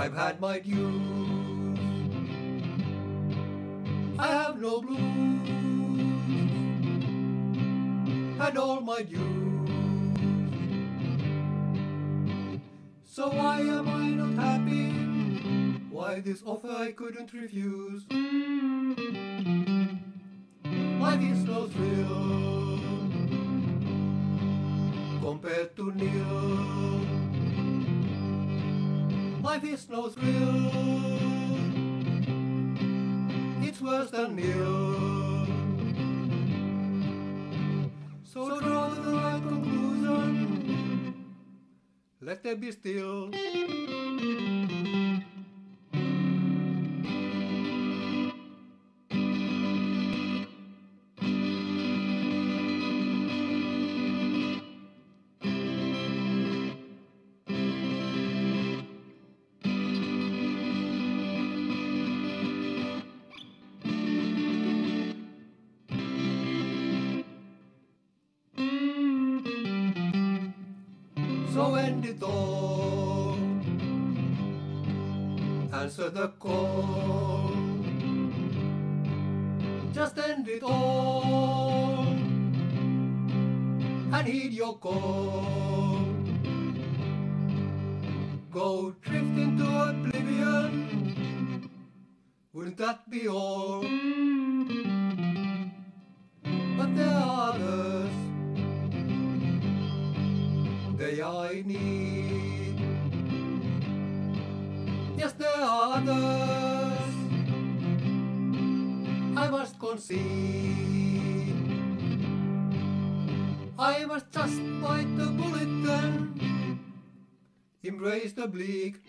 I've had my dues. I have no blues. Had all my dues. So why am I not happy? Why this offer I couldn't refuse? Life is no thrill compared to nil. Life is no thrill. It's worse than nil. So draw the right conclusion. Let there be still. So end it all. Answer the call. Just end it all. And heed your call. Go drift into oblivion. Wouldn't that be all? They I need. Yes, there are others I must concede. I must just bite the bullet then, embrace the bleak.